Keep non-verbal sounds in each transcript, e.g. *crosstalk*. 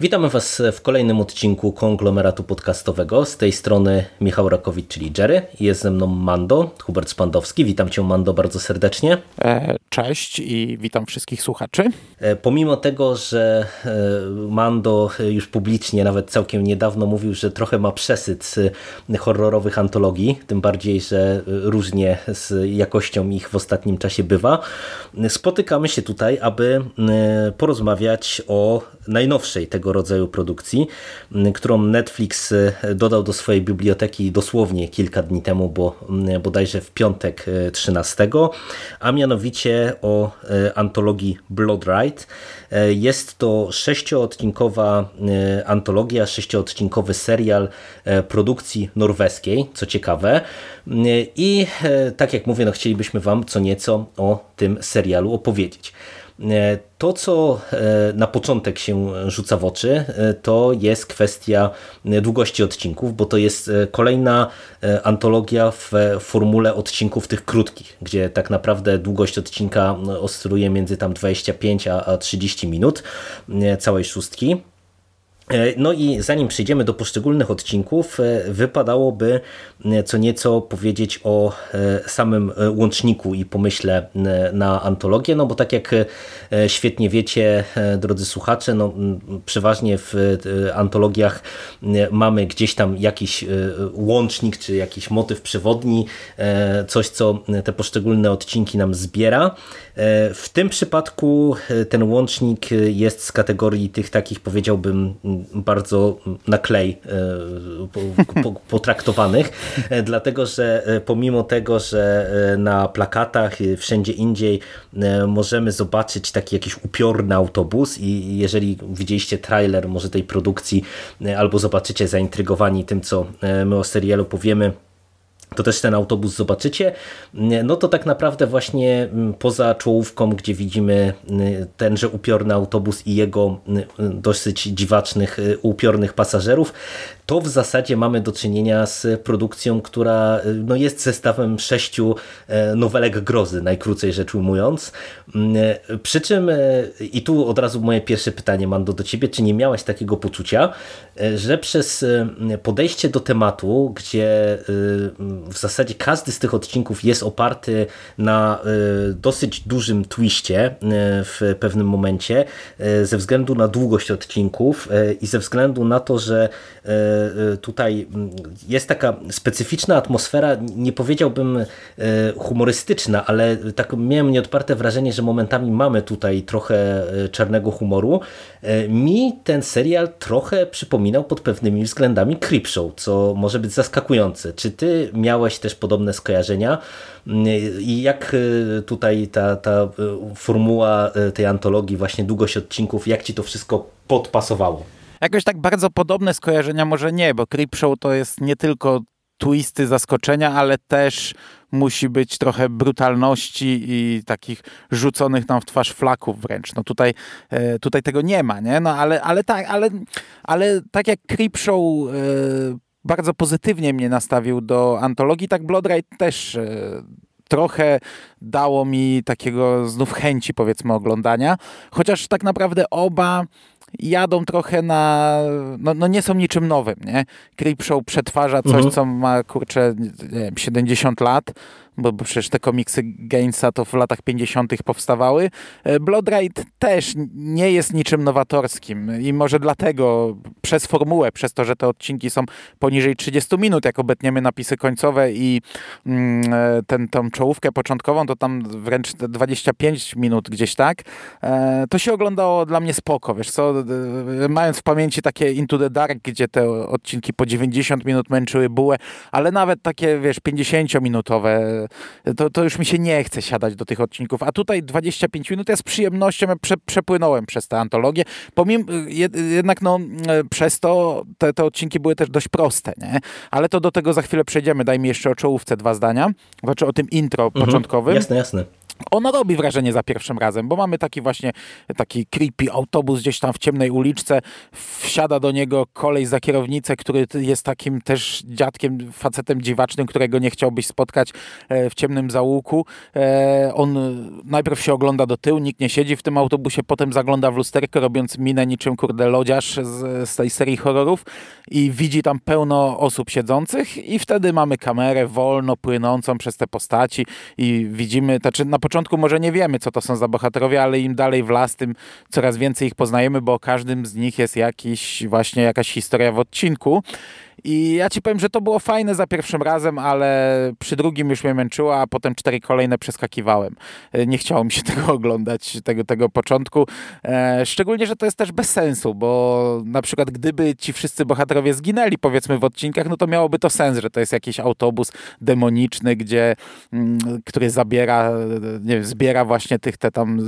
Witamy Was w kolejnym odcinku konglomeratu podcastowego. Z tej strony Michał Rakowicz, czyli Jerry. Jest ze mną Mando, Hubert Spandowski. Witam Cię, Mando, bardzo serdecznie. E, cześć i witam wszystkich słuchaczy. E, pomimo tego, że e, Mando już publicznie, nawet całkiem niedawno mówił, że trochę ma przesyt horrorowych antologii, tym bardziej, że różnie z jakością ich w ostatnim czasie bywa, spotykamy się tutaj, aby porozmawiać o najnowszej tego rodzaju produkcji, którą Netflix dodał do swojej biblioteki dosłownie kilka dni temu, bo bodajże w piątek 13, a mianowicie o antologii Blood Ride. Jest to sześcioodcinkowa antologia, sześcioodcinkowy serial produkcji norweskiej, co ciekawe. I tak jak mówię, no chcielibyśmy Wam co nieco o tym serialu opowiedzieć. To, co na początek się rzuca w oczy, to jest kwestia długości odcinków, bo to jest kolejna antologia w formule odcinków tych krótkich, gdzie tak naprawdę długość odcinka oscyluje między tam 25 a 30 minut całej szóstki. No i zanim przejdziemy do poszczególnych odcinków, wypadałoby co nieco powiedzieć o samym łączniku i pomyśle na antologię, no bo tak jak świetnie wiecie, drodzy słuchacze, no przeważnie w antologiach mamy gdzieś tam jakiś łącznik, czy jakiś motyw przewodni, coś co te poszczególne odcinki nam zbiera. W tym przypadku ten łącznik jest z kategorii tych takich powiedziałbym bardzo na klej *laughs* potraktowanych, dlatego że pomimo tego, że na plakatach wszędzie indziej możemy zobaczyć taki jakiś upiorny autobus i jeżeli widzieliście trailer może tej produkcji albo zobaczycie zaintrygowani tym, co my o serialu powiemy, to też ten autobus zobaczycie, no to tak naprawdę właśnie poza czołówką, gdzie widzimy tenże upiorny autobus i jego dosyć dziwacznych, upiornych pasażerów, to w zasadzie mamy do czynienia z produkcją, która no jest zestawem sześciu nowelek grozy, najkrócej rzecz ujmując. Przy czym, i tu od razu moje pierwsze pytanie, Mando, do ciebie, czy nie miałeś takiego poczucia, że przez podejście do tematu, gdzie w zasadzie każdy z tych odcinków jest oparty na dosyć dużym twiście w pewnym momencie, ze względu na długość odcinków i ze względu na to, że tutaj jest taka specyficzna atmosfera, nie powiedziałbym humorystyczna, ale tak miałem nieodparte wrażenie, że momentami mamy tutaj trochę czarnego humoru. Mi ten serial trochę przypominał pod pewnymi względami Creepshow, co może być zaskakujące. Czy ty miałeś też podobne skojarzenia? I jak tutaj ta, ta formuła tej antologii, właśnie długość odcinków, jak ci to wszystko podpasowało? Jakoś tak bardzo podobne skojarzenia może nie, bo Creepshow to jest nie tylko twisty, zaskoczenia, ale też musi być trochę brutalności i takich rzuconych nam w twarz flaków wręcz. No tutaj, tutaj tego nie ma, nie? No ale, ale tak, ale, ale tak jak Creepshow bardzo pozytywnie mnie nastawił do antologii, tak Blood Ride też trochę dało mi takiego znów chęci powiedzmy oglądania, chociaż tak naprawdę oba jadą trochę na... No, no nie są niczym nowym, nie? Creepshow przetwarza coś, mhm. co ma, kurczę, nie wiem, 70 lat, bo, bo przecież te komiksy Gainsa to w latach 50. powstawały. Blood Ride też nie jest niczym nowatorskim i może dlatego przez formułę, przez to, że te odcinki są poniżej 30 minut, jak obetniemy napisy końcowe i mm, ten, tą czołówkę początkową, to tam wręcz 25 minut gdzieś tak, to się oglądało dla mnie spoko, wiesz co, mając w pamięci takie Into the Dark, gdzie te odcinki po 90 minut męczyły bułę, ale nawet takie, wiesz, 50-minutowe to, to już mi się nie chce siadać do tych odcinków. A tutaj 25 minut ja z przyjemnością prze, przepłynąłem przez tę antologię. Pomimo, jednak no, przez to te, te odcinki były też dość proste, nie? Ale to do tego za chwilę przejdziemy. Daj mi jeszcze o czołówce dwa zdania. Znaczy o tym intro mhm, początkowym. Jasne, jasne. Ono robi wrażenie za pierwszym razem, bo mamy taki właśnie taki creepy autobus gdzieś tam w ciemnej uliczce, wsiada do niego kolej za kierownicę, który jest takim też dziadkiem, facetem dziwacznym, którego nie chciałbyś spotkać e, w ciemnym załuku. E, on najpierw się ogląda do tyłu, nikt nie siedzi w tym autobusie, potem zagląda w lusterkę, robiąc minę niczym kurde lodziarz z, z tej serii horrorów i widzi tam pełno osób siedzących i wtedy mamy kamerę wolno płynącą przez te postaci i widzimy, znaczy na początku może nie wiemy, co to są za bohaterowie, ale im dalej w las, tym coraz więcej ich poznajemy, bo każdym z nich jest jakiś, właśnie jakaś historia w odcinku. I ja ci powiem, że to było fajne za pierwszym razem, ale przy drugim już mnie męczyło, a potem cztery kolejne przeskakiwałem. E, nie chciało mi się *laughs* tego oglądać, tego, tego początku. E, szczególnie, że to jest też bez sensu, bo na przykład gdyby ci wszyscy bohaterowie zginęli, powiedzmy w odcinkach, no to miałoby to sens, że to jest jakiś autobus demoniczny, gdzie, mm, który zabiera, nie wiem, zbiera właśnie tych te tam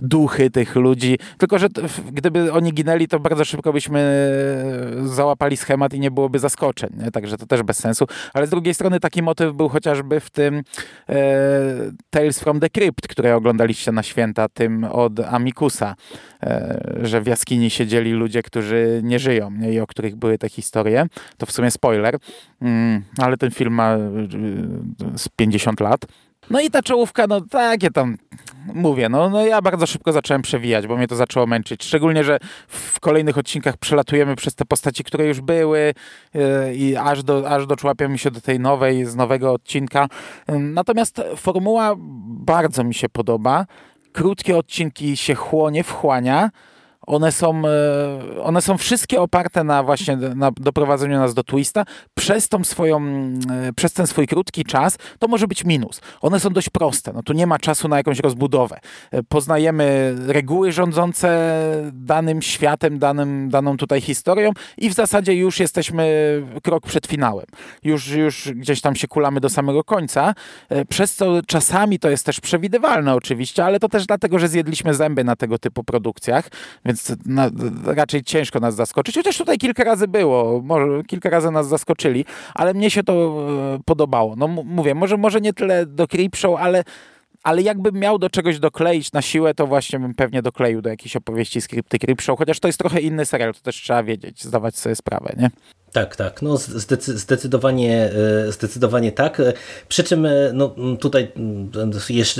duchy tych ludzi. Tylko, że gdyby oni ginęli, to bardzo szybko byśmy załapali schemat i nie byłoby zaskoczeń. Nie? Także to też bez sensu. Ale z drugiej strony taki motyw był chociażby w tym e, Tales from the Crypt, które oglądaliście na święta, tym od Amikusa, e, że w jaskini siedzieli ludzie, którzy nie żyją nie? i o których były te historie. To w sumie spoiler, mm, ale ten film ma e, z 50 lat. No i ta czołówka, no takie tam, mówię, no, no ja bardzo szybko zacząłem przewijać, bo mnie to zaczęło męczyć. Szczególnie, że w kolejnych odcinkach przelatujemy przez te postaci, które już były yy, i aż, do, aż doczłapiamy się do tej nowej, z nowego odcinka. Yy, natomiast formuła bardzo mi się podoba. Krótkie odcinki się chłonie, wchłania. One są, e, one są wszystkie oparte na właśnie na doprowadzeniu nas do twista. Przez tą swoją, e, przez ten swój krótki czas to może być minus. One są dość proste. No tu nie ma czasu na jakąś rozbudowę. E, poznajemy reguły rządzące danym światem, danym, daną tutaj historią i w zasadzie już jesteśmy krok przed finałem. Już, już gdzieś tam się kulamy do samego końca. Przez co czasami to jest też przewidywalne oczywiście, ale to też dlatego, że zjedliśmy zęby na tego typu produkcjach, więc na, raczej ciężko nas zaskoczyć. Chociaż tutaj kilka razy było, może kilka razy nas zaskoczyli, ale mnie się to e, podobało. No mówię, może, może nie tyle do Creepshow, ale ale jakbym miał do czegoś dokleić na siłę, to właśnie bym pewnie dokleił do jakiejś opowieści z Crypty Creepshow, chociaż to jest trochę inny serial, to też trzeba wiedzieć, zdawać sobie sprawę, nie? Tak, tak, no zdecydowanie, e, zdecydowanie tak. Przy czym e, no, tutaj,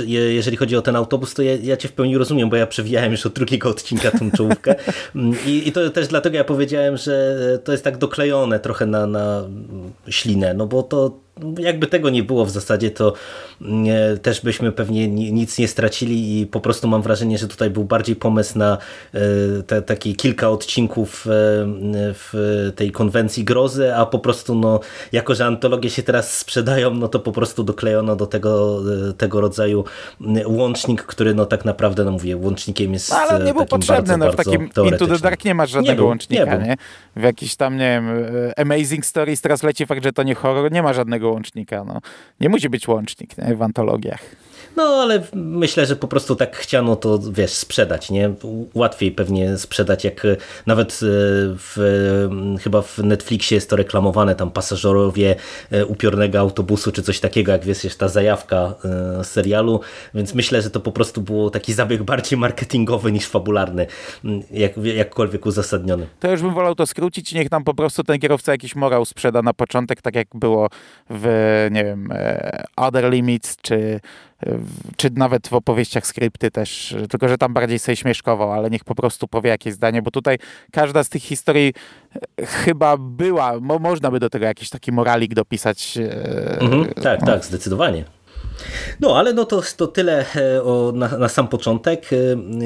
jeżeli chodzi o ten autobus, to ja, ja cię w pełni rozumiem, bo ja przewijałem już od drugiego odcinka tą czołówkę *laughs* I, i to też dlatego ja powiedziałem, że to jest tak doklejone trochę na, na ślinę, no bo to jakby tego nie było w zasadzie, to mm, też byśmy pewnie nic nie stracili i po prostu mam wrażenie, że tutaj był bardziej pomysł na e, te, takie kilka odcinków e, w tej konwencji grozy, a po prostu no, jako, że antologie się teraz sprzedają, no to po prostu doklejono do tego, e, tego rodzaju łącznik, który no tak naprawdę, no mówię, łącznikiem jest no, Ale nie był potrzebny, bardzo, no, w takim Into the Dark nie masz żadnego nie łącznika, nie, nie? W jakiś tam, nie wiem, Amazing Stories teraz leci fakt, że to nie horror, nie ma żadnego łącznika. No. Nie musi być łącznik nie, w antologiach. No, ale myślę, że po prostu tak chciano to, wiesz, sprzedać, nie? Łatwiej pewnie sprzedać, jak e, nawet e, w, chyba w Netflixie jest to reklamowane, tam pasażerowie e, upiornego autobusu, czy coś takiego, jak wiesz, jest ta zajawka serialu, więc myślę, że to po prostu było taki zabieg bardziej marketingowy niż fabularny, jak, jakkolwiek uzasadniony. To już bym wolał to skrócić, niech nam po prostu ten kierowca jakiś morał sprzeda na początek, tak jak było w, nie wiem, Other Limits, czy czy nawet w opowieściach skrypty też, tylko że tam bardziej sobie śmieszkował, ale niech po prostu powie jakieś zdanie, bo tutaj każda z tych historii e, chyba była, mo, można by do tego jakiś taki moralik dopisać. E, mhm, tak, no. tak, zdecydowanie. No, ale no to, to tyle e, o, na, na, sam początek.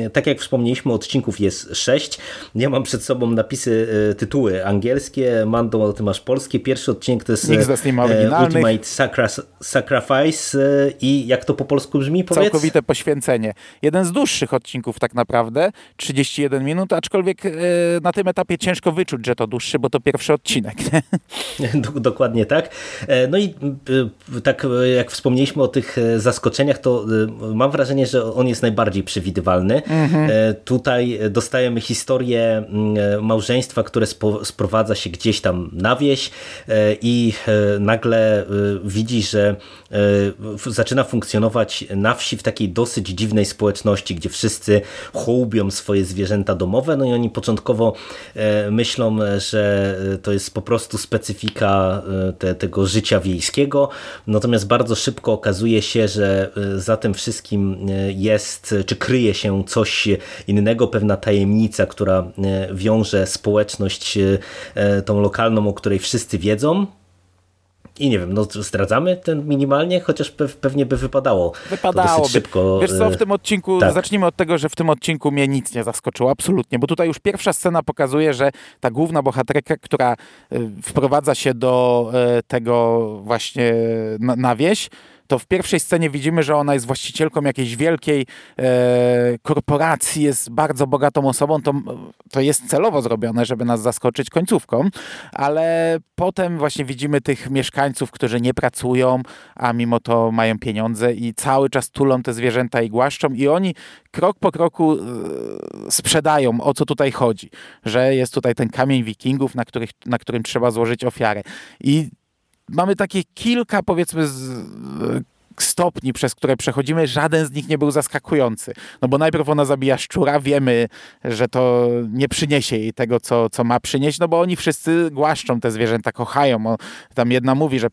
E, tak jak wspomnieliśmy, odcinków jest sześć. Ja mam przed sobą napisy, e, tytuły angielskie. Mando, ty masz polskie. Pierwszy odcinek to jest Ultimate Sacra Sacrifice i jak to po polsku brzmi? Powiedz? Całkowite poświęcenie. Jeden z dłuższych odcinków tak naprawdę, 31 minut, aczkolwiek na tym etapie ciężko wyczuć, że to dłuższy, bo to pierwszy odcinek. *laughs* Dokładnie tak. No i tak jak wspomnieliśmy o tych e, zaskoczeniach, to e, mam wrażenie, że on jest najbardziej przewidywalny. Mhm. E, tutaj dostajemy historię mm, małżeństwa, które sprowadza się gdzieś tam na wieś i nagle widzi, że zaczyna funkcjonować na wsi w takiej dosyć dziwnej społeczności, gdzie wszyscy hołubią swoje zwierzęta domowe, no i oni początkowo myślą, że to jest po prostu specyfika te, tego życia wiejskiego, natomiast bardzo szybko okazuje się, że e, za tym wszystkim e, jest, czy kryje się coś innego, pewna tajemnica, która e, wiąże społeczność tą lokalną, o której wszyscy wiedzą, i nie wiem, no zdradzamy ten minimalnie, chociaż pewnie by wypadało. Wypadało szybko. Wiesz co, w tym odcinku, tak. zacznijmy od tego, że w tym odcinku mnie nic nie zaskoczyło, absolutnie, bo tutaj już pierwsza scena pokazuje, że ta główna bohaterka, która wprowadza się do tego właśnie na wieś, to w pierwszej scenie widzimy, że ona jest właścicielką jakiejś wielkiej e, korporacji, jest bardzo bogatą osobą, to, to jest celowo zrobione, żeby nas zaskoczyć końcówką, ale potem właśnie widzimy tych mieszkańców, którzy nie pracują, a mimo to mają pieniądze i cały czas tulą te zwierzęta i głaszczą i oni krok po kroku e, sprzedają, o co tutaj chodzi, że jest tutaj ten kamień wikingów, na, których, na którym trzeba złożyć ofiarę. I mamy takie kilka, powiedzmy, z, stopni, przez które przechodzimy, żaden z nich nie był zaskakujący. No bo najpierw ona zabija szczura, wiemy, że to nie przyniesie jej tego, co, co ma przynieść, no bo oni wszyscy głaszczą te zwierzęta, kochają. O, tam jedna mówi, że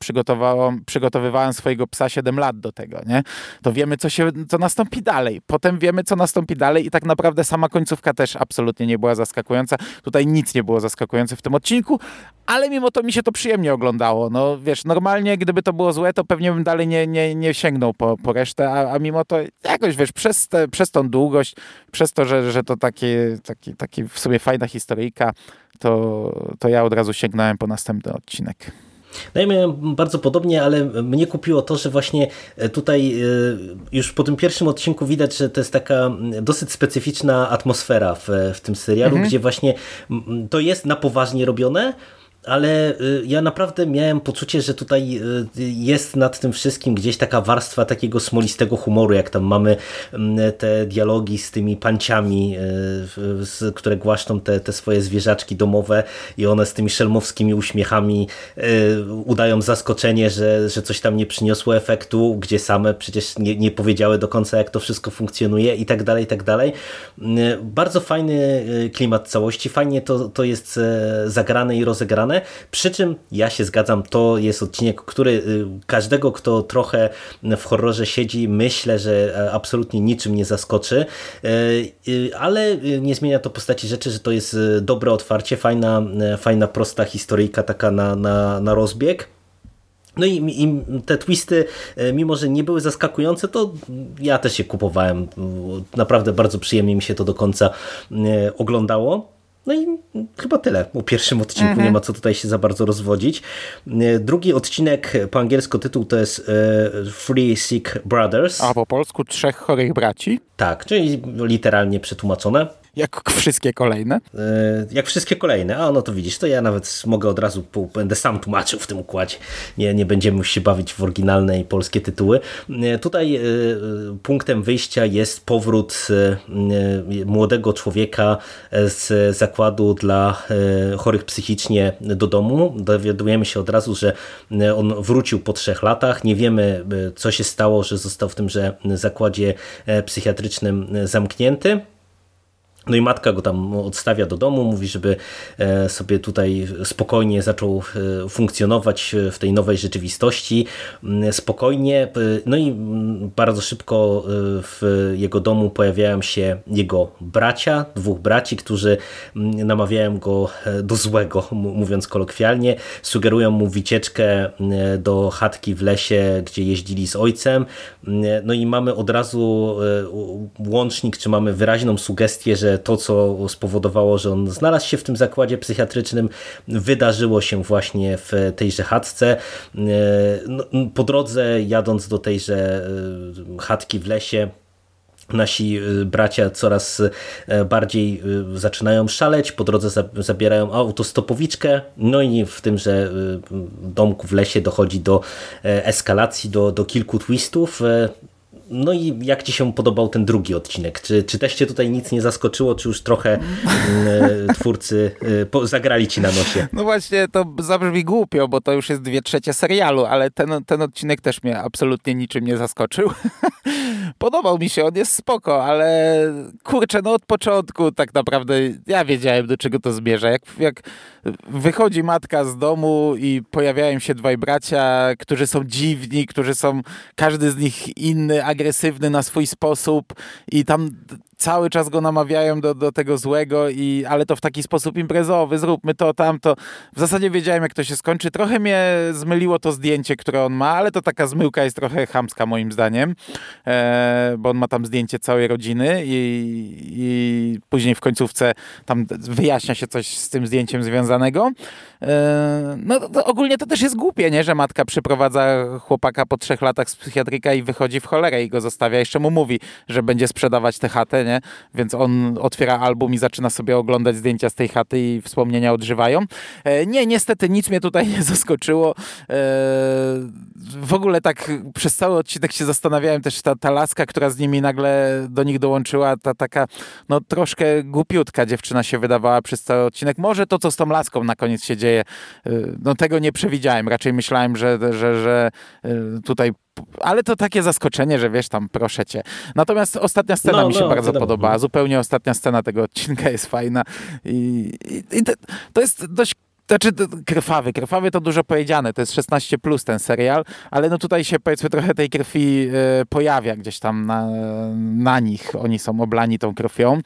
przygotowywałem swojego psa 7 lat do tego, nie? To wiemy, co, się, co nastąpi dalej. Potem wiemy, co nastąpi dalej i tak naprawdę sama końcówka też absolutnie nie była zaskakująca. Tutaj nic nie było zaskakujące w tym odcinku, ale mimo to mi się to przyjemnie oglądało. No wiesz, normalnie gdyby to było złe, to pewnie bym dalej nie, nie, nie sięgnął po, po resztę, a, a mimo to jakoś, wiesz, przez, te, przez tą długość, przez to, że, że to takie, taki, taki w sumie fajna historyjka, to, to ja od razu sięgnąłem po następny odcinek. No ja miałem bardzo podobnie, ale mnie kupiło to, że właśnie e, tutaj e, już po tym pierwszym odcinku widać, że to jest taka dosyć specyficzna atmosfera w, w tym serialu, mhm. gdzie właśnie to jest na poważnie robione, ale y, ja naprawdę miałem poczucie, że tutaj y, jest nad tym wszystkim gdzieś taka warstwa takiego smolistego humoru, jak tam mamy mm, te dialogi z tymi panciami, y, które głaszczą te, te swoje zwierzaczki domowe i one z tymi szelmowskimi uśmiechami udają zaskoczenie, że, że coś tam nie przyniosło efektu, gdzie same przecież nie, nie powiedziały do końca, jak to wszystko funkcjonuje i tak dalej, i tak dalej. Bardzo fajny klimat całości, fajnie to, to jest e, zagrane i rozegrane, przy czym ja się zgadzam, to jest odcinek, który y, każdego, kto trochę w horrorze siedzi, myślę, że e, absolutnie niczym nie zaskoczy, e, y, ale nie zmienia to postaci rzeczy, że to jest y, dobre otwarcie, fajna, e, fajna prosta historyjka taka na, na, na rozbieg. No i, i, te twisty, mimo że nie były zaskakujące, to ja też się kupowałem. Naprawdę bardzo przyjemnie mi się to do końca oglądało. No i chyba tyle o pierwszym odcinku, mhm. nie ma co tutaj się za bardzo rozwodzić. E, drugi odcinek po angielsku tytuł to jest e, Three Sick Brothers. A po polsku Trzech Chorych Braci? Tak, czyli literalnie przetłumaczone. Jak wszystkie kolejne? E, jak wszystkie kolejne. A no to widzisz, to ja nawet mogę od razu, będę sam tłumaczył w tym układzie. Nie, nie będziemy się bawić w oryginalne i polskie tytuły. E, tutaj e, punktem wyjścia jest powrót młodego człowieka z zakładu dla chorych psychicznie do domu. Dowiadujemy się od razu, że on wrócił po trzech latach. Nie wiemy, co się stało, że został w tymże zakładzie psychiatrycznym zamknięty. No i matka go tam odstawia do domu, mówi, żeby e, sobie tutaj spokojnie zaczął e, funkcjonować w tej nowej rzeczywistości. Mm, spokojnie. No i mm, bardzo szybko e, w jego domu pojawiają się jego bracia, dwóch braci, którzy mm, namawiają go do złego, mówiąc kolokwialnie. Sugerują mu wycieczkę do chatki w lesie, gdzie jeździli z ojcem. No i mamy od razu łącznik, czy mamy wyraźną sugestię, że to, co spowodowało, że on znalazł się w tym zakładzie psychiatrycznym, wydarzyło się właśnie w tejże chatce. E, no, po drodze, jadąc do tejże e, chatki w lesie, Nasi e, bracia coraz bardziej zaczynają szaleć, po drodze zabierają autostopowiczkę, no i w tymże domku w lesie dochodzi do eskalacji, do, do kilku twistów. No i jak Ci się podobał ten drugi odcinek? Czy, czy też Cię tutaj nic nie zaskoczyło, czy już trochę mm, e, twórcy e, zagrali Ci na nosie? No właśnie, to zabrzmi głupio, bo to już jest dwie trzecie serialu, ale ten, ten odcinek też mnie absolutnie niczym nie zaskoczył. *laughs* Podobał mi się, on jest spoko, ale kurczę, no od początku tak naprawdę ja wiedziałem, do czego to zmierza. Jak, jak wychodzi matka z domu i pojawiają się dwaj bracia, którzy są dziwni, którzy są, każdy z nich inny, agresywny na swój sposób i tam cały czas go namawiają do, do tego złego, i, ale to w taki sposób imprezowy, zróbmy to, tamto. W zasadzie wiedziałem, jak to się skończy. Trochę mnie zmyliło to zdjęcie, które on ma, ale to taka zmyłka jest trochę chamska moim zdaniem, e, bo on ma tam zdjęcie całej rodziny i, i później w końcówce tam wyjaśnia się coś z tym zdjęciem związanego. E, no to ogólnie to też jest głupie, nie? że matka przyprowadza chłopaka po trzech latach z psychiatryka i wychodzi w cholerę i go zostawia. Jeszcze mu mówi, że będzie sprzedawać tę chatę, nie? Więc on otwiera album i zaczyna sobie oglądać zdjęcia z tej chaty i wspomnienia odżywają. E, nie, niestety nic mnie tutaj *laughs* nie zaskoczyło. E, w ogóle tak przez cały odcinek się zastanawiałem też ta, ta laska, która z nimi nagle do nich dołączyła, ta taka no troszkę głupiutka dziewczyna się wydawała przez cały odcinek. Może to, co z tą laską na koniec się dzieje, e, no tego nie przewidziałem. Raczej myślałem, że, że, że tutaj ale to takie zaskoczenie, że wiesz, tam proszę cię. Natomiast ostatnia scena no, mi się no, bardzo podobała. Zupełnie ostatnia scena tego odcinka jest fajna i, i, i to jest dość znaczy krwawy, krwawy to dużo powiedziane, to jest 16 plus ten serial, ale no tutaj się powiedzmy trochę tej krwi e, pojawia gdzieś tam na, na nich, oni są oblani tą krwią.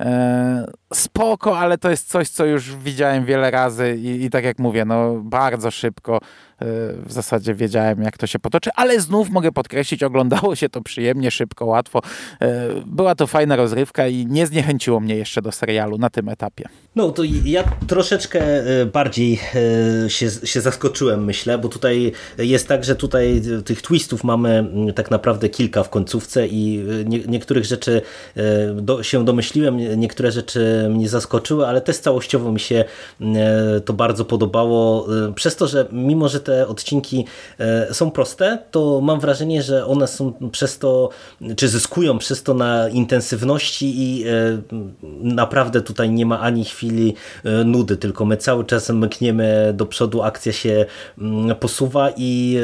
E, spoko, ale to jest coś, co już widziałem wiele razy i, i tak jak mówię, no bardzo szybko w zasadzie wiedziałem, jak to się potoczy, ale znów mogę podkreślić, oglądało się to przyjemnie, szybko, łatwo. E, była to fajna rozrywka i nie zniechęciło mnie jeszcze do serialu na tym etapie. No to ja troszeczkę e, bardziej e, się, się zaskoczyłem, myślę, bo tutaj jest tak, że tutaj tych twistów mamy tak naprawdę kilka w końcówce i nie, niektórych rzeczy do, się domyśliłem, niektóre rzeczy mnie zaskoczyły, ale też całościowo mi się to bardzo podobało, przez to, że mimo, że te odcinki e, są proste, to mam wrażenie, że one są przez to, czy zyskują przez to na intensywności i e, naprawdę tutaj nie ma ani chwili e, nudy, tylko my cały czas mkniemy do przodu, akcja się mm, posuwa i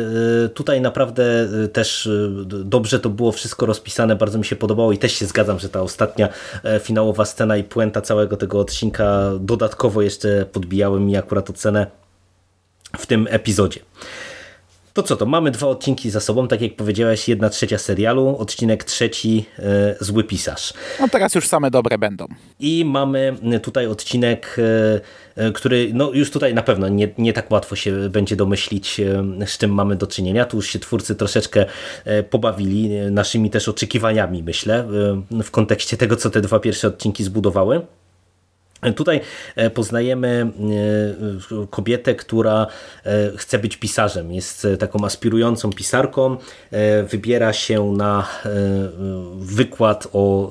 tutaj naprawdę też dobrze to było wszystko rozpisane, bardzo mi się podobało i też się zgadzam, że ta ostatnia finałowa scena i puenta całego tego odcinka dodatkowo jeszcze podbijały mi akurat ocenę w tym epizodzie. To co to? Mamy dwa odcinki za sobą, tak jak powiedziałeś, jedna trzecia serialu, odcinek trzeci e, Zły Pisarz. No teraz już same dobre będą. I mamy tutaj odcinek, e, e, który no już tutaj na pewno nie, nie tak łatwo się będzie domyślić, e, z czym mamy do czynienia. Tu już się twórcy troszeczkę e, pobawili naszymi też oczekiwaniami, myślę, e, w kontekście tego, co te dwa pierwsze odcinki zbudowały. Tutaj e, poznajemy e, kobietę, która e, chce być pisarzem. Jest taką aspirującą pisarką. Wybiera się na wykład o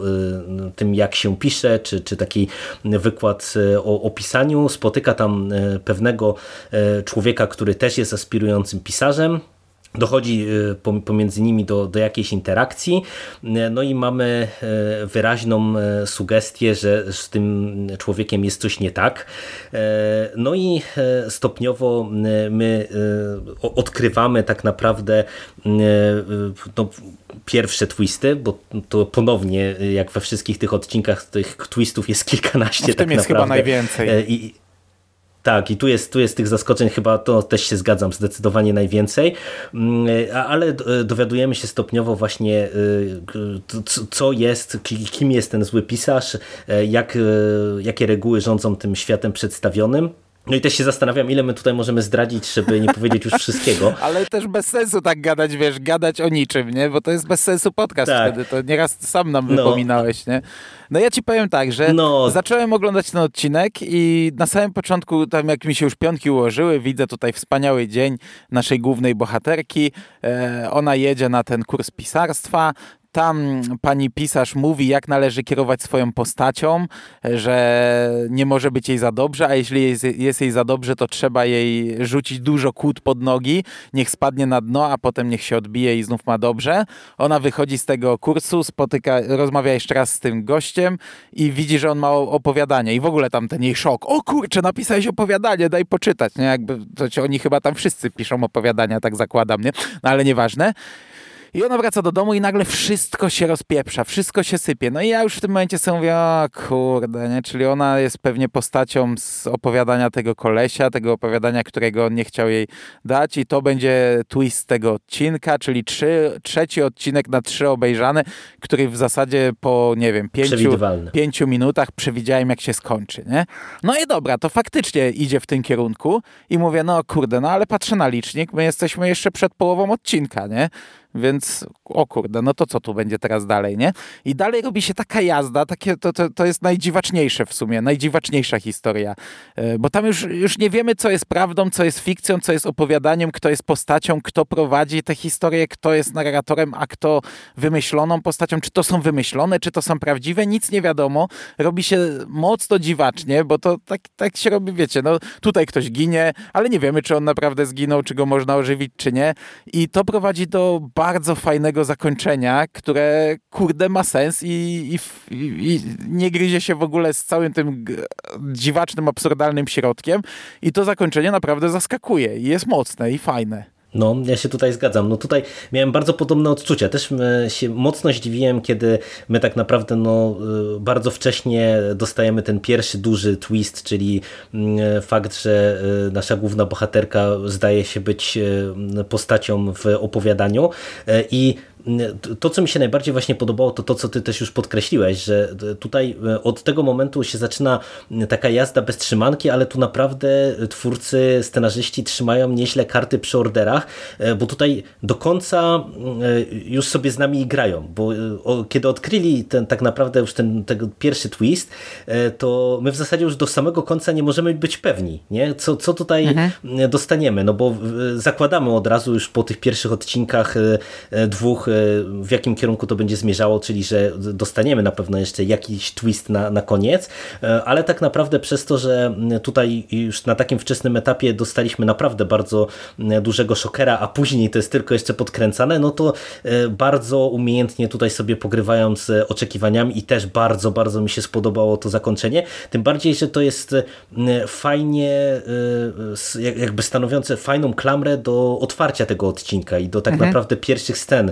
tym, jak się pisze, czy, czy taki wykład o, o pisaniu. Spotyka tam pewnego człowieka, który też jest aspirującym pisarzem dochodzi pomiędzy nimi do, do jakiejś interakcji, no i mamy wyraźną sugestię, że z tym człowiekiem jest coś nie tak. No i stopniowo my odkrywamy tak naprawdę no, pierwsze twisty, bo to ponownie, jak we wszystkich tych odcinkach, tych twistów jest *laughs* kilkanaście no w tym tak jest naprawdę. chyba najwięcej. I, tak, i tu jest, tu jest tych zaskoczeń chyba, to też się zgadzam, zdecydowanie najwięcej, mm, ale dowiadujemy się stopniowo właśnie y, co jest, kim jest ten zły pisarz, e, jak, e, jakie reguły rządzą tym światem przedstawionym. No i też się zastanawiam, ile my tutaj możemy zdradzić, żeby nie powiedzieć już wszystkiego. *laughs* Ale też bez sensu tak gadać, wiesz, gadać o niczym, nie? Bo to jest bez sensu podcast tak. wtedy. To nieraz sam nam no. wypominałeś, nie? No ja ci powiem tak, że no. zacząłem oglądać ten odcinek i na samym początku, tam jak mi się już piątki ułożyły, widzę tutaj wspaniały dzień naszej głównej bohaterki. E, ona jedzie na ten kurs pisarstwa, tam pani pisarz mówi, jak należy kierować swoją postacią, że nie może być jej za dobrze, a jeśli jest, jest jej za dobrze, to trzeba jej rzucić dużo kłód pod nogi, niech spadnie na dno, a potem niech się odbije i znów ma dobrze. Ona wychodzi z tego kursu, spotyka, rozmawia jeszcze raz z tym gościem i widzi, że on ma opowiadanie i w ogóle tam ten jej szok. O kurczę, napisałeś opowiadanie, daj poczytać. Nie? Jakby, to ci, oni chyba tam wszyscy piszą opowiadania, tak zakładam, nie? No ale nieważne. I ona wraca do domu i nagle wszystko się rozpieprza, wszystko się sypie. No i ja już w tym momencie sobie mówię, o kurde, nie? Czyli ona jest pewnie postacią z opowiadania tego kolesia, tego opowiadania, którego on nie chciał jej dać i to będzie twist tego odcinka, czyli trzy, trzeci odcinek na trzy obejrzane, który w zasadzie po, nie wiem, pięciu, pięciu minutach przewidziałem, jak się skończy, nie? No i dobra, to faktycznie idzie w tym kierunku i mówię, no kurde, no ale patrzę na licznik, my jesteśmy jeszcze przed połową odcinka, nie? Więc o kurde, no to co tu będzie teraz dalej, nie? I dalej robi się taka jazda, takie, to, to, to jest najdziwaczniejsze w sumie, najdziwaczniejsza historia. E, bo tam już, już nie wiemy, co jest prawdą, co jest fikcją, co jest opowiadaniem, kto jest postacią, kto prowadzi tę historię, kto jest narratorem, a kto wymyśloną postacią. Czy to są wymyślone, czy to są prawdziwe, nic nie wiadomo. Robi się mocno dziwacznie, bo to tak, tak się robi, wiecie, no tutaj ktoś ginie, ale nie wiemy, czy on naprawdę zginął, czy go można ożywić, czy nie. I to prowadzi do bardzo fajnego zakończenia, które kurde ma sens i, i, i, nie gryzie się w ogóle z całym tym dziwacznym, absurdalnym środkiem i to zakończenie naprawdę zaskakuje i jest mocne i fajne. No, ja się tutaj zgadzam. No tutaj miałem bardzo podobne odczucia. Też e, się mocno zdziwiłem, kiedy my tak naprawdę no, e, bardzo wcześnie dostajemy ten pierwszy duży twist, czyli mm, e, fakt, że nasza główna bohaterka zdaje się być postacią w opowiadaniu i to, co mi się najbardziej właśnie podobało, to to, co ty też już podkreśliłeś, że tutaj e, od tego momentu się zaczyna taka jazda bez trzymanki, ale tu naprawdę twórcy, scenarzyści trzymają nieźle karty przy orderach, e, bo tutaj do końca e, już sobie z nami grają, bo kiedy odkryli ten tak naprawdę już ten, ten pierwszy twist, to my w zasadzie już do samego końca nie możemy być pewni, nie? Co, co tutaj mhm. dostaniemy, no bo zakładamy od razu już po tych pierwszych odcinkach dwóch w jakim kierunku to będzie zmierzało, czyli że dostaniemy na pewno jeszcze jakiś twist na, na koniec, e, ale tak naprawdę przez to, że tutaj już na takim wczesnym etapie dostaliśmy naprawdę bardzo dużego szokera, a później to jest tylko jeszcze podkręcane, no to e, bardzo umiejętnie tutaj sobie pogrywają z oczekiwaniami i też bardzo, bardzo mi się spodobało to zakończenie, tym bardziej, że to jest fajnie e, jakby stanowiące fajną klamrę do otwarcia tego odcinka i do tak mhm. naprawdę pierwszych scen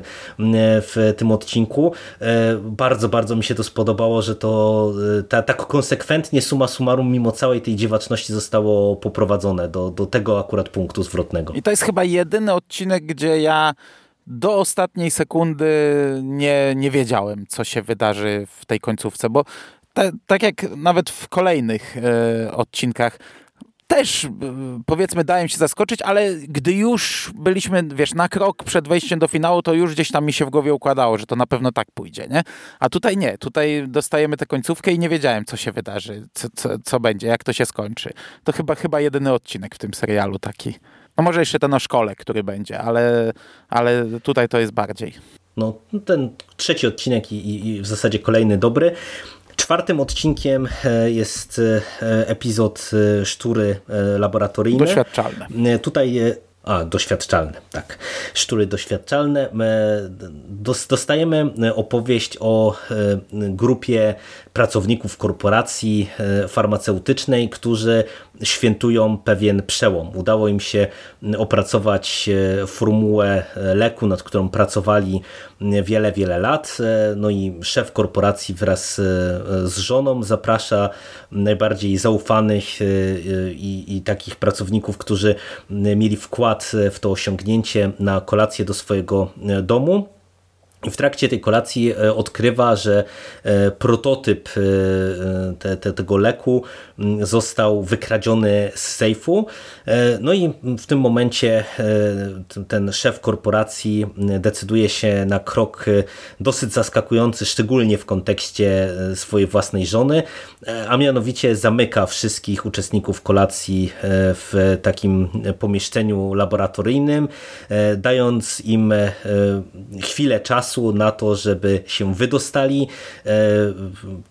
w tym odcinku. E, bardzo, bardzo mi się to spodobało, że to e, ta, tak konsekwentnie suma summarum mimo całej tej dziwaczności zostało poprowadzone do, do tego akurat punktu zwrotnego. I to jest chyba jedyny odcinek, gdzie ja do ostatniej sekundy nie, nie wiedziałem, co się wydarzy w tej końcówce, bo te, tak jak nawet w kolejnych e, odcinkach też y, powiedzmy dają się zaskoczyć, ale gdy już byliśmy, wiesz, na krok przed wejściem do finału, to już gdzieś tam mi się w głowie układało, że to na pewno tak pójdzie, nie? A tutaj nie, tutaj dostajemy tę końcówkę i nie wiedziałem, co się wydarzy, co, co, co będzie, jak to się skończy. To chyba, chyba jedyny odcinek w tym serialu taki. No może jeszcze ten o szkole, który będzie, ale, ale tutaj to jest bardziej. No, ten trzeci odcinek i, i w zasadzie kolejny dobry. Czwartym odcinkiem e, jest e, epizod e, Sztury Laboratoryjne. Doświadczalne. Tutaj a, doświadczalne, tak. Szczury doświadczalne. Dostajemy opowieść o grupie pracowników korporacji farmaceutycznej, którzy świętują pewien przełom. Udało im się opracować formułę leku, nad którą pracowali wiele, wiele lat. No i szef korporacji wraz z żoną zaprasza najbardziej zaufanych i, i takich pracowników, którzy mieli wkład w to osiągnięcie na kolację do swojego domu. W trakcie tej kolacji e, odkrywa, że e, prototyp e, te, te, tego leku został wykradziony z sejfu. No i w tym momencie ten szef korporacji decyduje się na krok dosyć zaskakujący, szczególnie w kontekście swojej własnej żony, a mianowicie zamyka wszystkich uczestników kolacji w takim pomieszczeniu laboratoryjnym, dając im chwilę czasu czasu na to, żeby się wydostali. E,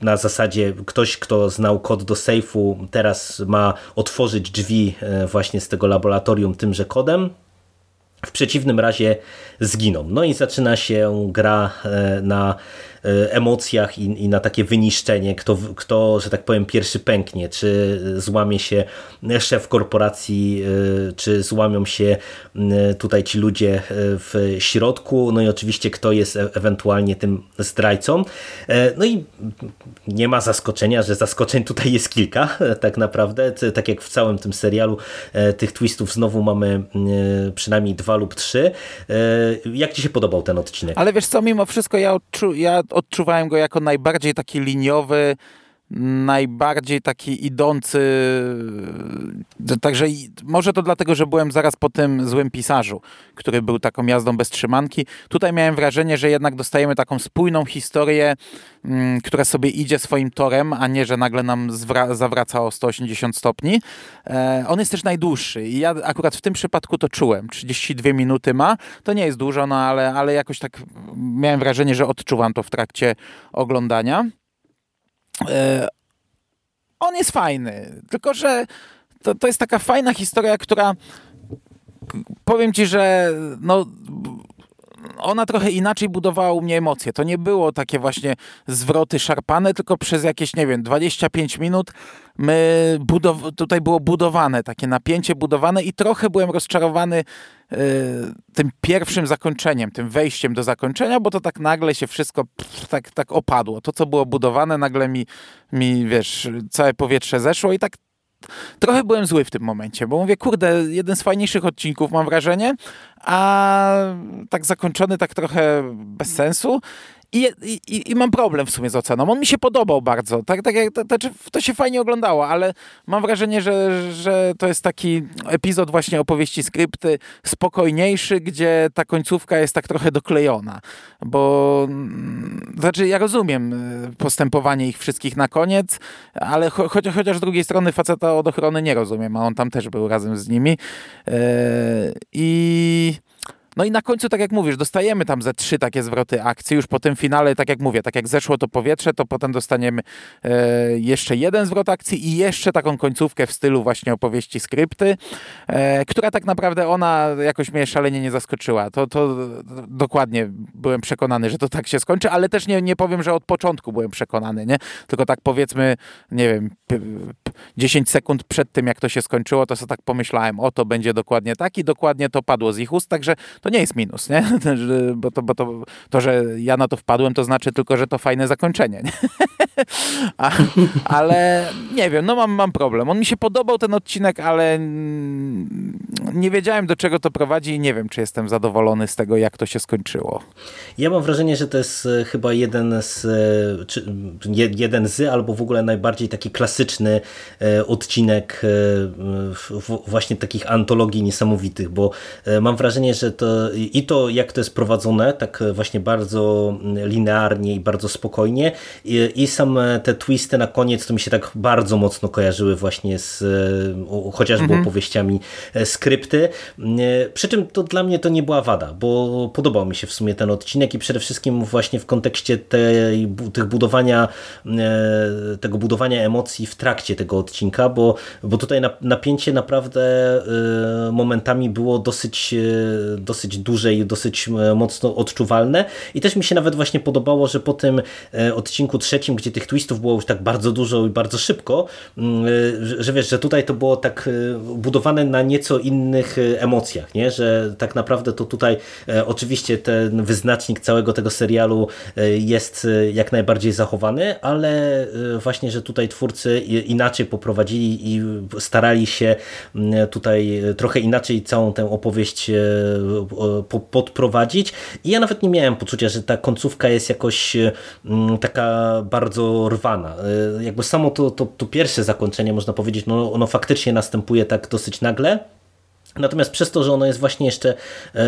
na zasadzie ktoś, kto znał kod do sejfu, teraz ma otworzyć drzwi e, właśnie z tego laboratorium tymże kodem. W przeciwnym razie zginą. No i zaczyna się gra e, na emocjach i, i, na takie wyniszczenie, kto, kto, że tak powiem, pierwszy pęknie, czy złamie się szef korporacji, e, czy złamią się tutaj ci ludzie e, w środku, no i oczywiście kto jest ewentualnie tym zdrajcą. No i nie ma zaskoczenia, że zaskoczeń tutaj jest kilka, *laughs* tak naprawdę, tak jak w całym tym serialu tych twistów znowu mamy przynajmniej dwa lub trzy. Jak Ci się podobał ten odcinek? Ale wiesz co, mimo wszystko ja, odczu ja odczuwałem go jako najbardziej taki liniowy, najbardziej taki idący. Także może to dlatego, że byłem zaraz po tym złym pisarzu, który był taką jazdą bez trzymanki. Tutaj miałem wrażenie, że jednak dostajemy taką spójną historię, mm, która sobie idzie swoim torem, a nie, że nagle nam zawraca o 180 stopni. E, on jest też najdłuższy i ja akurat w tym przypadku to czułem. 32 minuty ma. To nie jest dużo, no ale, ale jakoś tak miałem wrażenie, że odczuwam to w trakcie oglądania. E, on jest fajny, tylko że to, to jest taka fajna historia, która powiem ci, że no, ona trochę inaczej budowała u mnie emocje. To nie było takie właśnie zwroty szarpane, tylko przez jakieś, nie wiem, 25 minut my budow- tutaj było budowane, takie napięcie budowane i trochę byłem rozczarowany tym pierwszym zakończeniem, tym wejściem do zakończenia, bo to tak nagle się wszystko pff, tak, tak opadło. To, co było budowane, nagle mi, mi, wiesz, całe powietrze zeszło i tak trochę byłem zły w tym momencie, bo mówię, kurde, jeden z fajniejszych odcinków mam wrażenie, a tak zakończony tak trochę bez sensu. I, i, I, mam problem w sumie z oceną. On mi się podobał bardzo. Tak, tak jak to, to, się fajnie oglądało, ale mam wrażenie, że, że to jest taki epizod właśnie opowieści skrypty spokojniejszy, gdzie ta końcówka jest tak trochę doklejona. Bo mm, znaczy ja rozumiem y, postępowanie ich wszystkich na koniec, ale cho, chociaż, chociaż z drugiej strony faceta od ochrony nie rozumiem, a on tam też był razem z nimi. Yy, I no i na końcu, tak jak mówisz, dostajemy tam ze trzy takie zwroty akcji. Już po tym finale, tak jak mówię, tak jak zeszło to powietrze, to potem dostaniemy e, jeszcze jeden zwrot akcji i jeszcze taką końcówkę w stylu właśnie opowieści skrypty, e, która tak naprawdę ona jakoś mnie szalenie nie zaskoczyła. To, to dokładnie byłem przekonany, że to tak się skończy, ale też nie, nie powiem, że od początku byłem przekonany, nie? Tylko tak powiedzmy, nie wiem, 10 sekund przed tym, jak to się skończyło, to sobie tak pomyślałem, o to będzie dokładnie tak i dokładnie to padło z ich ust, także to nie jest minus, nie? *laughs* Bo, to, bo to, to, że ja na to wpadłem, to znaczy tylko, że to fajne zakończenie. Nie? *laughs* *laughs* A, ale nie wiem, no mam, mam problem. On mi się podobał ten odcinek, ale nie wiedziałem do czego to prowadzi i nie wiem, czy jestem zadowolony z tego, jak to się skończyło. Ja mam wrażenie, że to jest e, chyba jeden z, e, czy, jeden z, albo w ogóle najbardziej taki klasyczny e, odcinek właśnie takich antologii niesamowitych, bo mam wrażenie, że to i to jak to jest prowadzone, tak właśnie bardzo linearnie i bardzo spokojnie i, i sam sam te twisty na koniec to mi się tak bardzo mocno kojarzyły właśnie z chociażby mhm. opowieściami skrypty. Przy czym to dla mnie to nie była wada, bo podobał mi się w sumie ten odcinek i przede wszystkim właśnie w kontekście tej, tych budowania tego budowania emocji w trakcie tego odcinka, bo, bo tutaj napięcie naprawdę momentami było dosyć, dosyć duże i dosyć mocno odczuwalne i też mi się nawet właśnie podobało, że po tym e, odcinku trzecim, gdzie tych twistów było już tak bardzo dużo i bardzo szybko, mm, e, że wiesz, że tutaj to było tak e, budowane na nieco innych emocjach, nie? że tak naprawdę to tutaj oczywiście ten wyznacznik całego tego serialu jest jak najbardziej zachowany, ale właśnie, że tutaj twórcy inaczej poprowadzili i starali się mm, tutaj trochę inaczej całą tę opowieść podprowadzić i ja nawet nie miałem poczucia, że ta końcówka jest jakoś mm, taka bardzo rwana. Y, jakby samo to, to, to pierwsze zakończenie, można powiedzieć, no ono faktycznie następuje tak dosyć nagle, Natomiast przez to, że ono jest właśnie jeszcze e,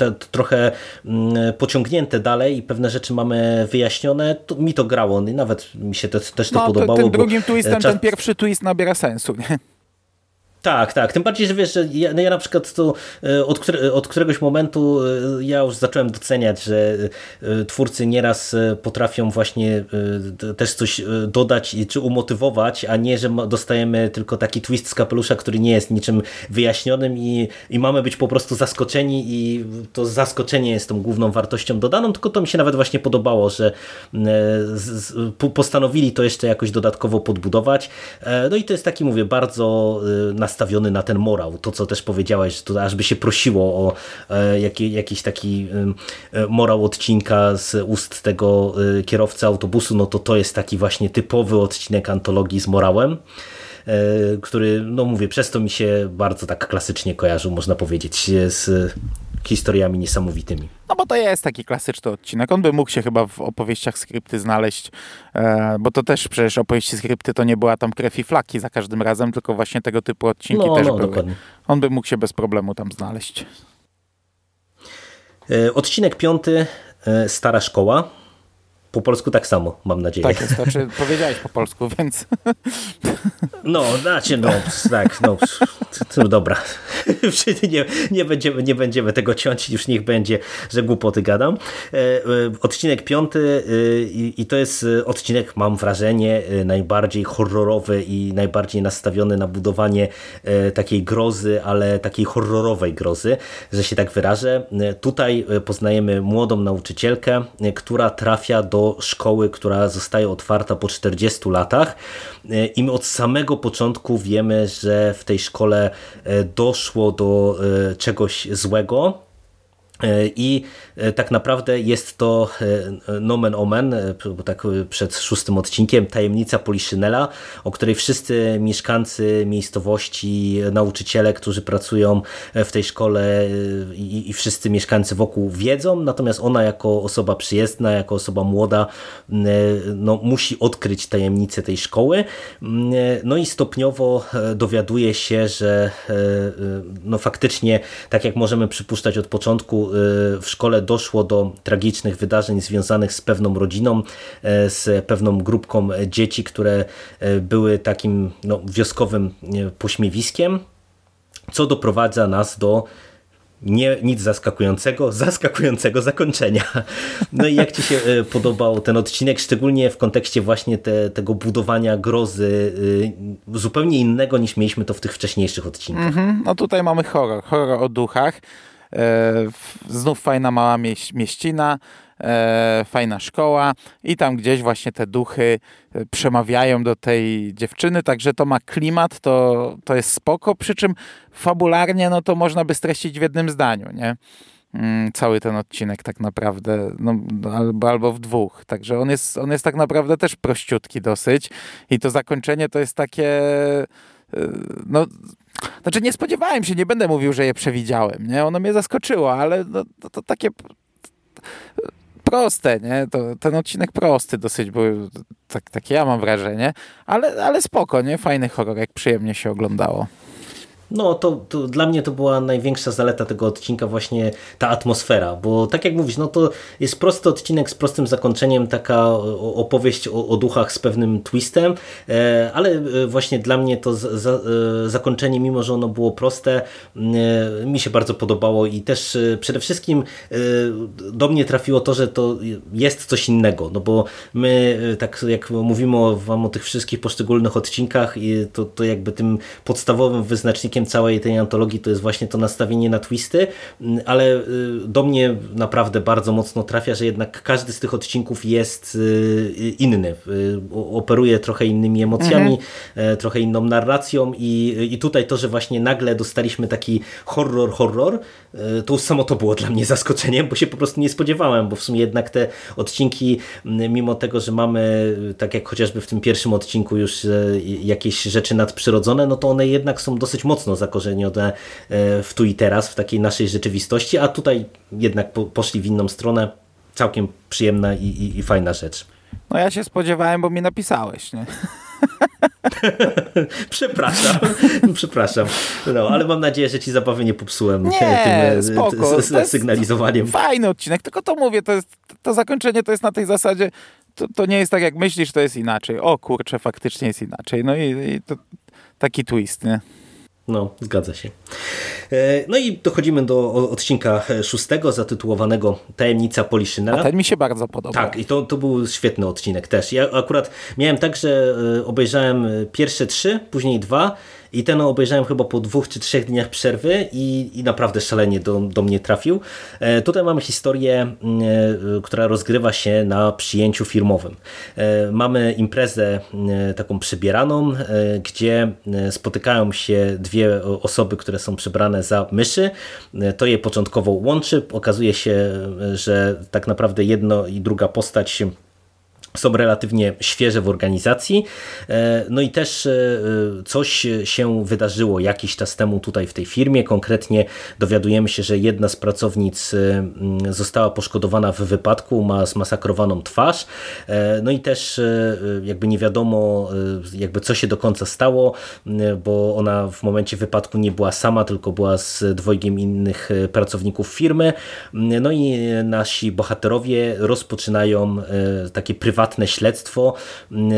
e, trochę mm, pociągnięte dalej i pewne rzeczy mamy wyjaśnione, to mi to grało. I nawet mi się też to no, podobało. Tym drugim twistem czas... ten pierwszy twist nabiera sensu. Nie? Tak, tak. Tym bardziej, że wiesz, że ja, no ja na przykład to e, od, od któregoś momentu e, ja już zacząłem doceniać, że e, twórcy nieraz potrafią właśnie też coś dodać czy umotywować, a nie, że dostajemy tylko taki twist z kapelusza, który nie jest niczym wyjaśnionym i, i mamy być po prostu zaskoczeni i to zaskoczenie jest tą główną wartością dodaną, tylko to mi się nawet właśnie podobało, że postanowili to jeszcze jakoś dodatkowo podbudować. No i to jest taki, mówię, bardzo na nastawiony na ten morał. To, co też powiedziałeś, to aż by się prosiło o e, jaki, jakiś taki e, morał odcinka z ust tego e, kierowcy autobusu, no to to jest taki właśnie typowy odcinek antologii z morałem który, no mówię, przez to mi się bardzo tak klasycznie kojarzył, można powiedzieć, z historiami niesamowitymi. No bo to jest taki klasyczny odcinek. On by mógł się chyba w opowieściach skrypty znaleźć, e, bo to też przecież opowieści skrypty to nie była tam krew i flaki za każdym razem, tylko właśnie tego typu odcinki no, też no, były. Dokładnie. On by mógł się bez problemu tam znaleźć. E, odcinek piąty, e, Stara Szkoła. Po polsku tak samo, mam nadzieję. Tak jest, znaczy powiedziałeś po polsku, więc... No, znaczy, no, tak, no, to, dobra. Nie, nie, będziemy, nie będziemy tego ciąć, już niech będzie, że głupoty gadam. E, e, odcinek piąty e, i to jest odcinek, mam wrażenie, najbardziej horrorowy i najbardziej nastawiony na budowanie takiej grozy, ale takiej horrorowej grozy, że się tak wyrażę. Tutaj poznajemy młodą nauczycielkę, która trafia do do szkoły, która zostaje otwarta po 40 latach. E, i my od samego początku wiemy, że w tej szkole e, doszło do e, czegoś złego, i tak naprawdę jest to nomen omen, bo tak przed szóstym odcinkiem, tajemnica Poliszynela, o której wszyscy mieszkańcy miejscowości, nauczyciele, którzy pracują w tej szkole i, i wszyscy mieszkańcy wokół wiedzą, natomiast ona jako osoba przyjezdna, jako osoba młoda no, musi odkryć tajemnicę tej szkoły. No i stopniowo dowiaduje się, że no faktycznie, tak jak możemy przypuszczać od początku, w szkole doszło do tragicznych wydarzeń związanych z pewną rodziną, e, z pewną grupką dzieci, które e, były takim no, wioskowym e, pośmiewiskiem, co doprowadza nas do nie, nic zaskakującego, *laughs* zaskakującego zakończenia. No i jak Ci się podobał ten odcinek, szczególnie w kontekście właśnie te, tego budowania grozy zupełnie innego niż mieliśmy to w tych wcześniejszych odcinkach. Mm -hmm. No tutaj mamy horror, horror o duchach. E, znów fajna mała mieś, mieścina, e, fajna szkoła i tam gdzieś właśnie te duchy e, przemawiają do tej dziewczyny, także to ma klimat, to, to jest spoko, przy czym fabularnie no to można by streścić w jednym zdaniu, nie? Mm, cały ten odcinek tak naprawdę, no, albo, albo w dwóch. Także on jest, on jest tak naprawdę też prościutki dosyć i to zakończenie to jest takie no, znaczy nie spodziewałem się, nie będę mówił, że je przewidziałem, nie? Ono mnie zaskoczyło, ale no, to, to takie proste, nie? To, ten odcinek prosty dosyć był, tak, takie ja mam wrażenie, ale, ale spoko, nie? Fajny horror, jak przyjemnie się oglądało. No to, to, dla mnie to była największa zaleta tego odcinka właśnie ta atmosfera, bo tak jak mówisz, no to jest prosty odcinek z prostym zakończeniem, taka opowieść o, o duchach z pewnym twistem, e, ale e, właśnie dla mnie to za, e, zakończenie, mimo że ono było proste, mi się bardzo podobało i też przede wszystkim do mnie trafiło to, że to jest coś innego, no bo my tak jak mówimy wam o tych wszystkich poszczególnych odcinkach, to, to jakby tym podstawowym wyznacznikiem całej tej antologii to jest właśnie to nastawienie na twisty, mm, ale y, do mnie naprawdę bardzo mocno trafia, że jednak każdy z tych odcinków jest y, inny. Y, operuje trochę innymi emocjami, mhm. E, trochę inną narracją i, i tutaj to, że właśnie nagle dostaliśmy taki horror, horror, e, to już samo to było dla mnie zaskoczeniem, bo się po prostu nie spodziewałem, bo w sumie jednak te odcinki, mimo tego, że mamy, tak jak chociażby w tym pierwszym odcinku już e, jakieś rzeczy nadprzyrodzone, no to one jednak są dosyć mocno zakorzenione w tu i teraz, w takiej naszej rzeczywistości, a tutaj jednak poszli w inną stronę. Całkiem przyjemna i, i, i fajna rzecz. No ja się spodziewałem, bo mi napisałeś, nie? *laughs* przepraszam, *laughs* przepraszam. No, ale mam nadzieję, że ci zabawy nie popsułem nie, tym e, spoko. sygnalizowaniem. Fajny odcinek, tylko to mówię, to, jest, to zakończenie to jest na tej zasadzie, to, to nie jest tak jak myślisz, to jest inaczej. O kurczę, faktycznie jest inaczej. No i, i to taki twist, nie? No, zgadza się. E, no i dochodzimy do odcinka szóstego, zatytułowanego Tajemnica Poliszynela. A ten mi się bardzo podobał. Tak, i to, to był świetny odcinek też. Ja akurat miałem tak, że e, obejrzałem pierwsze trzy, później dwa i ten obejrzałem chyba po dwóch czy trzech dniach przerwy i, i naprawdę szalenie do, do mnie trafił. E, tutaj mamy historię, mm, e, która rozgrywa się na przyjęciu firmowym. E, mamy imprezę taką przybieraną, gdzie spotykają się dwie osoby, które są przebrane za myszy. To je początkowo łączy. Okazuje się, że tak naprawdę jedno i druga postać są relatywnie świeże w organizacji. E, no i też e, coś się wydarzyło jakiś czas temu tutaj w tej firmie. Konkretnie dowiadujemy się, że jedna z pracownic e, została poszkodowana w wypadku, ma zmasakrowaną twarz. No i też jakby nie wiadomo jakby co się do końca stało, bo ona w momencie wypadku nie była sama, tylko była z dwojgiem innych pracowników firmy. No i nasi bohaterowie rozpoczynają takie prywatne prywatne śledztwo, mm,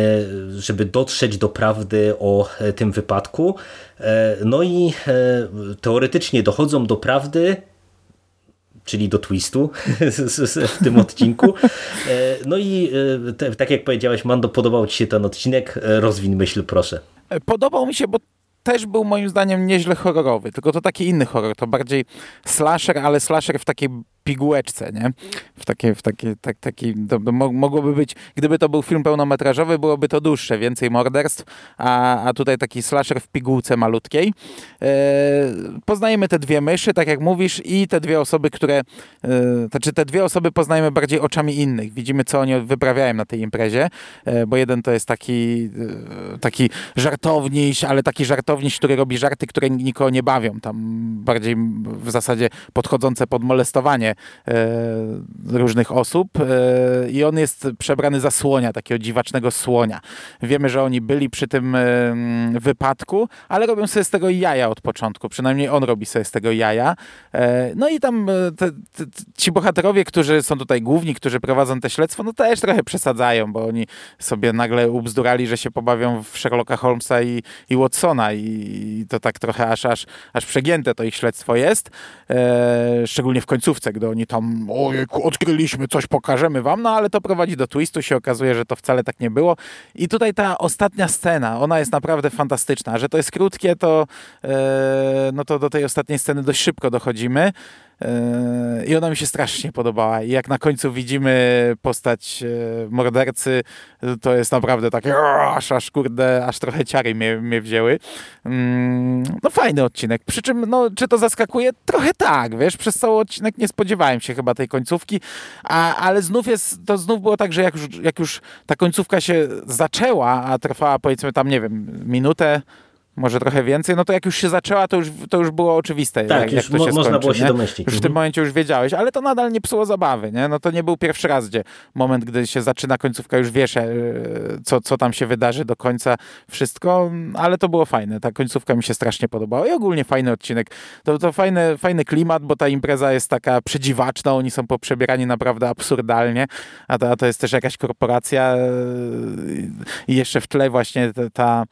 żeby dotrzeć do prawdy o e, tym wypadku. E, no i e, teoretycznie dochodzą do prawdy, czyli do twistu *laughs* w tym odcinku. No i tak jak powiedziałeś, Mando, podobał Ci się ten odcinek? Rozwin myśl, proszę. Podobał mi się, bo też był moim zdaniem nieźle horrorowy, tylko to taki inny horror, to bardziej slasher, ale slasher w takiej pigułeczce, nie? W takie, w takie, tak, taki, to mogłoby być, gdyby to był film pełnometrażowy, byłoby to dłuższe, więcej morderstw, a, a tutaj taki slasher w pigułce malutkiej. E, poznajemy te dwie myszy, tak jak mówisz, i te dwie osoby, które, e, znaczy te dwie osoby poznajemy bardziej oczami innych. Widzimy, co oni wyprawiają na tej imprezie, e, bo jeden to jest taki, e, taki żartowniś, ale taki żartowniś, który robi żarty, które nikogo nie bawią. Tam bardziej w zasadzie podchodzące pod molestowanie E, różnych osób e, i on jest przebrany za słonia, takiego dziwacznego słonia. Wiemy, że oni byli przy tym e, wypadku, ale robią sobie z tego jaja od początku, przynajmniej on robi sobie z tego jaja. No i tam te, te, ci bohaterowie, którzy są tutaj główni, którzy prowadzą te śledztwo, no też trochę przesadzają, bo oni sobie nagle ubzdurali, że się pobawią w Sherlocka Holmesa i, i Watsona i to tak trochę aż, aż, aż przegięte to ich śledztwo jest, szczególnie w końcówce, gdy oni tam, ojej, odkryliśmy, coś pokażemy wam, no ale to prowadzi do twistu, się okazuje, że to wcale tak nie było. I tutaj ta ostatnia scena, ona jest naprawdę fantastyczna, że to jest krótkie, to, e, no to do tej ostatniej sceny dość szybko dochodzimy. Yy, I ona mi się strasznie podobała. I jak na końcu widzimy postać yy, mordercy, to jest naprawdę takie aż, aż kurde, aż trochę ciary mnie, mnie wzięły. Mm, no fajny odcinek. Przy czym, no, czy to zaskakuje? Trochę tak, wiesz, przez cały odcinek nie spodziewałem się chyba tej końcówki, a, ale znów jest, to znów było tak, że jak już, jak już ta końcówka się zaczęła, a trwała powiedzmy tam, nie wiem, minutę, może trochę więcej, no to jak już się zaczęła, to już, to już było oczywiste. Tak, jak, już jak to się mo- można skończy, było się nie? domyślić. Już w tym Mhm. momencie już wiedziałeś, ale to nadal nie psuło zabawy, nie? No to nie był pierwszy raz, gdzie moment, gdy się zaczyna końcówka, już wiesz, e, co, co tam się wydarzy do końca, wszystko, ale to było fajne. Ta końcówka mi się strasznie podobała i ogólnie fajny odcinek. To, to fajny, fajny klimat, bo ta impreza jest taka przedziwaczna, oni są poprzebierani naprawdę absurdalnie, a to, a to jest też jakaś korporacja e, i jeszcze w tle właśnie ta, ta,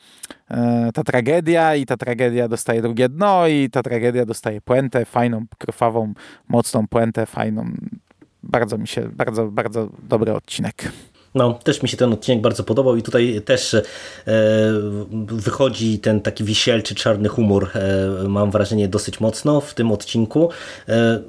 ta tragedia i ta tragedia dostaje drugie dno i ta tragedia dostaje puentę, fajną, krwawą, mocną puentę, fajną. Bardzo mi się, bardzo, bardzo dobry odcinek. No, też mi się ten odcinek bardzo podobał i tutaj też e, wychodzi ten taki wisielczy, czarny humor, e, mam wrażenie, dosyć mocno w tym odcinku. E,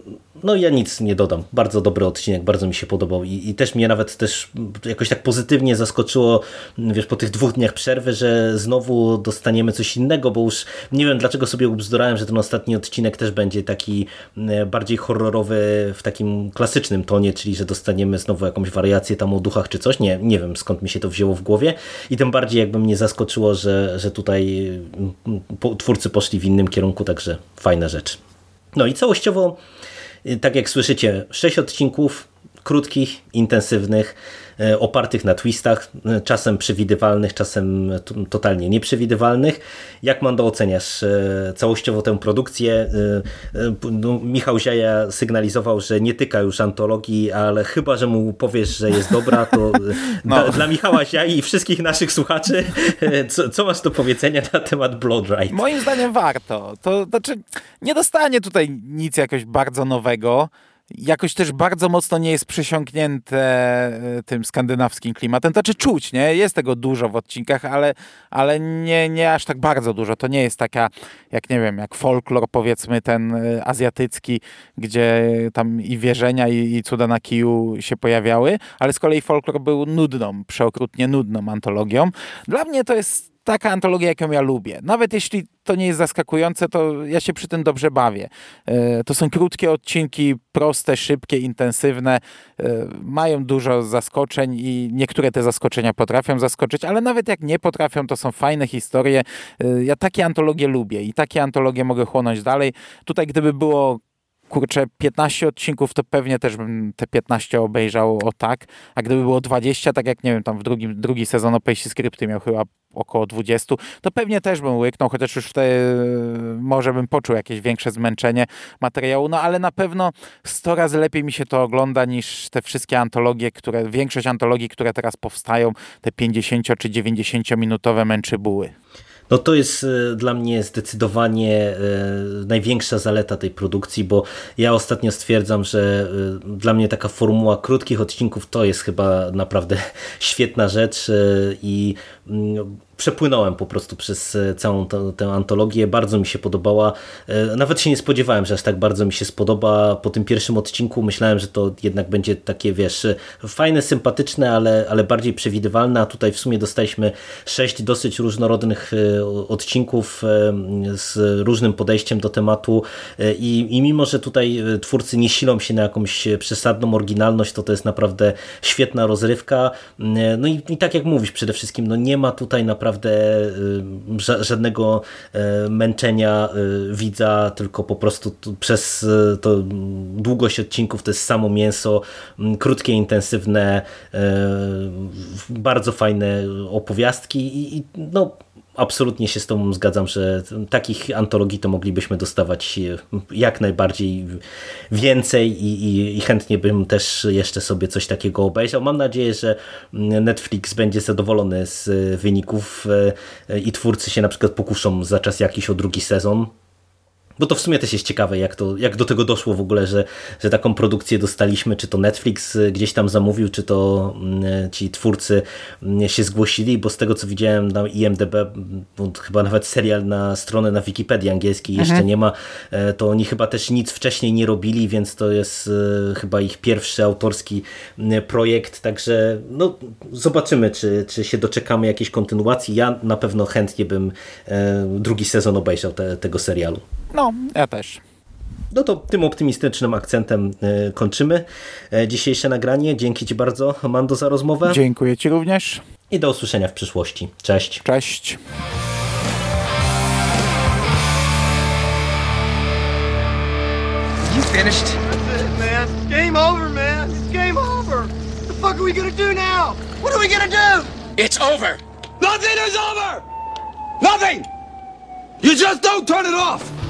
no ja nic nie dodam. Bardzo dobry odcinek, bardzo mi się podobał i, i też mnie nawet też jakoś tak pozytywnie zaskoczyło, wiesz, po tych dwóch dniach przerwy, że znowu dostaniemy coś innego, bo już nie wiem dlaczego sobie ubzdurałem, że ten ostatni odcinek też będzie taki e, bardziej horrorowy w takim klasycznym tonie, czyli że dostaniemy znowu jakąś wariację tam o duchach czy coś. Nie, nie wiem skąd mi się to wzięło w głowie i tym bardziej jakby mnie zaskoczyło, że, że tutaj mm, twórcy poszli w innym kierunku, także fajna rzecz. No i całościowo, tak jak słyszycie, sześć odcinków krótkich, intensywnych, e, opartych na twistach, e, czasem przewidywalnych, czasem totalnie nieprzewidywalnych. Jak Mando oceniasz e, całościowo tę produkcję? No, Michał Ziaja sygnalizował, że nie tyka już antologii, ale chyba, że mu powiesz, że jest dobra, to No. *laughs* dla, dla Michała Ziai i wszystkich naszych słuchaczy, co, co masz do powiedzenia na temat Blood Ride? Moim zdaniem warto. To znaczy, nie dostanie tutaj nic jakoś bardzo nowego. Jakoś też bardzo mocno nie jest przysiągnięte e, tym skandynawskim klimatem. Znaczy czuć, nie? Jest tego dużo w odcinkach, ale, ale nie, nie aż tak bardzo dużo. To nie jest taka, jak nie wiem, jak folklor powiedzmy ten e, azjatycki, gdzie tam i wierzenia i, i cuda na kiju się pojawiały, ale z kolei folklor był nudną, przeokrutnie nudną antologią. Dla mnie to jest taka antologia, jaką ja lubię. Nawet jeśli to nie jest zaskakujące, to ja się przy tym dobrze bawię. E, To są krótkie odcinki, proste, szybkie, intensywne, e, mają dużo zaskoczeń i niektóre te zaskoczenia potrafią zaskoczyć, ale nawet jak nie potrafią, to są fajne historie. E, Ja takie antologie lubię i takie antologie mogę chłonąć dalej. Tutaj gdyby było kurczę, 15 odcinków, to pewnie też bym te 15 obejrzał o tak, a gdyby było 20, tak jak nie wiem, tam w drugim, drugi sezon Opejsi Skrypty miał chyba około 20, to pewnie też bym łyknął, chociaż już wtedy może bym poczuł jakieś większe zmęczenie materiału, no ale na pewno 100 razy lepiej mi się to ogląda niż te wszystkie antologie, które, większość antologii, które teraz powstają, te 50 czy 90 minutowe męczybuły. No to jest e, dla mnie zdecydowanie e, największa zaleta tej produkcji, bo ja ostatnio stwierdzam, że e, dla mnie taka formuła krótkich odcinków to jest chyba naprawdę *laughs* świetna rzecz i mm, przepłynąłem po prostu przez e, całą tę, tę antologię. Bardzo mi się podobała. E, Nawet się nie spodziewałem, że aż tak bardzo mi się spodoba. Po tym pierwszym odcinku myślałem, że to jednak będzie takie, wiesz, e, fajne, sympatyczne, ale, ale bardziej przewidywalne, a tutaj w sumie dostaliśmy sześć dosyć różnorodnych odcinków z różnym podejściem do tematu i, i mimo, że tutaj twórcy nie silą się na jakąś przesadną oryginalność, to to jest naprawdę świetna rozrywka. No i, i tak jak mówisz, przede wszystkim no nie ma tutaj naprawdę e, ża- żadnego e, męczenia e, widza, tylko po prostu tu przez to długość odcinków to jest samo mięso, mm, krótkie, intensywne, bardzo fajne opowiastki i no absolutnie się z Tobą zgadzam, że takich antologii to moglibyśmy dostawać e, jak najbardziej więcej i, i, i chętnie bym też jeszcze sobie coś takiego obejrzał. Mam nadzieję, że Netflix będzie zadowolony z e, wyników e, i twórcy się na przykład pokuszą za czas jakiś o drugi sezon. Bo to w sumie też jest ciekawe, jak, to, jak do tego doszło w ogóle, że, że taką produkcję dostaliśmy, czy to Netflix y, gdzieś tam zamówił, czy to mm, ci twórcy mm, się zgłosili, bo z tego co widziałem na IMDB, chyba nawet serial na stronę na Wikipedii angielskiej jeszcze nie ma, e, to oni chyba też nic wcześniej nie robili, więc to jest e, chyba ich pierwszy autorski m, projekt, także no, zobaczymy, czy, czy się doczekamy jakiejś kontynuacji. Ja na pewno chętnie bym e, drugi sezon obejrzał te, tego serialu. No, ja też. No to tym optymistycznym akcentem e, kończymy e, dzisiejsze nagranie. Dzięki Ci bardzo, Mando, za rozmowę. Dziękuję Ci również. I do usłyszenia w przyszłości. Cześć. Cześć. You finished? That's it, man. Game over, man. It's game over. What the fuck are we gonna do now? What are we gonna do? It's over. Nothing is over. Nothing. You just don't turn it off.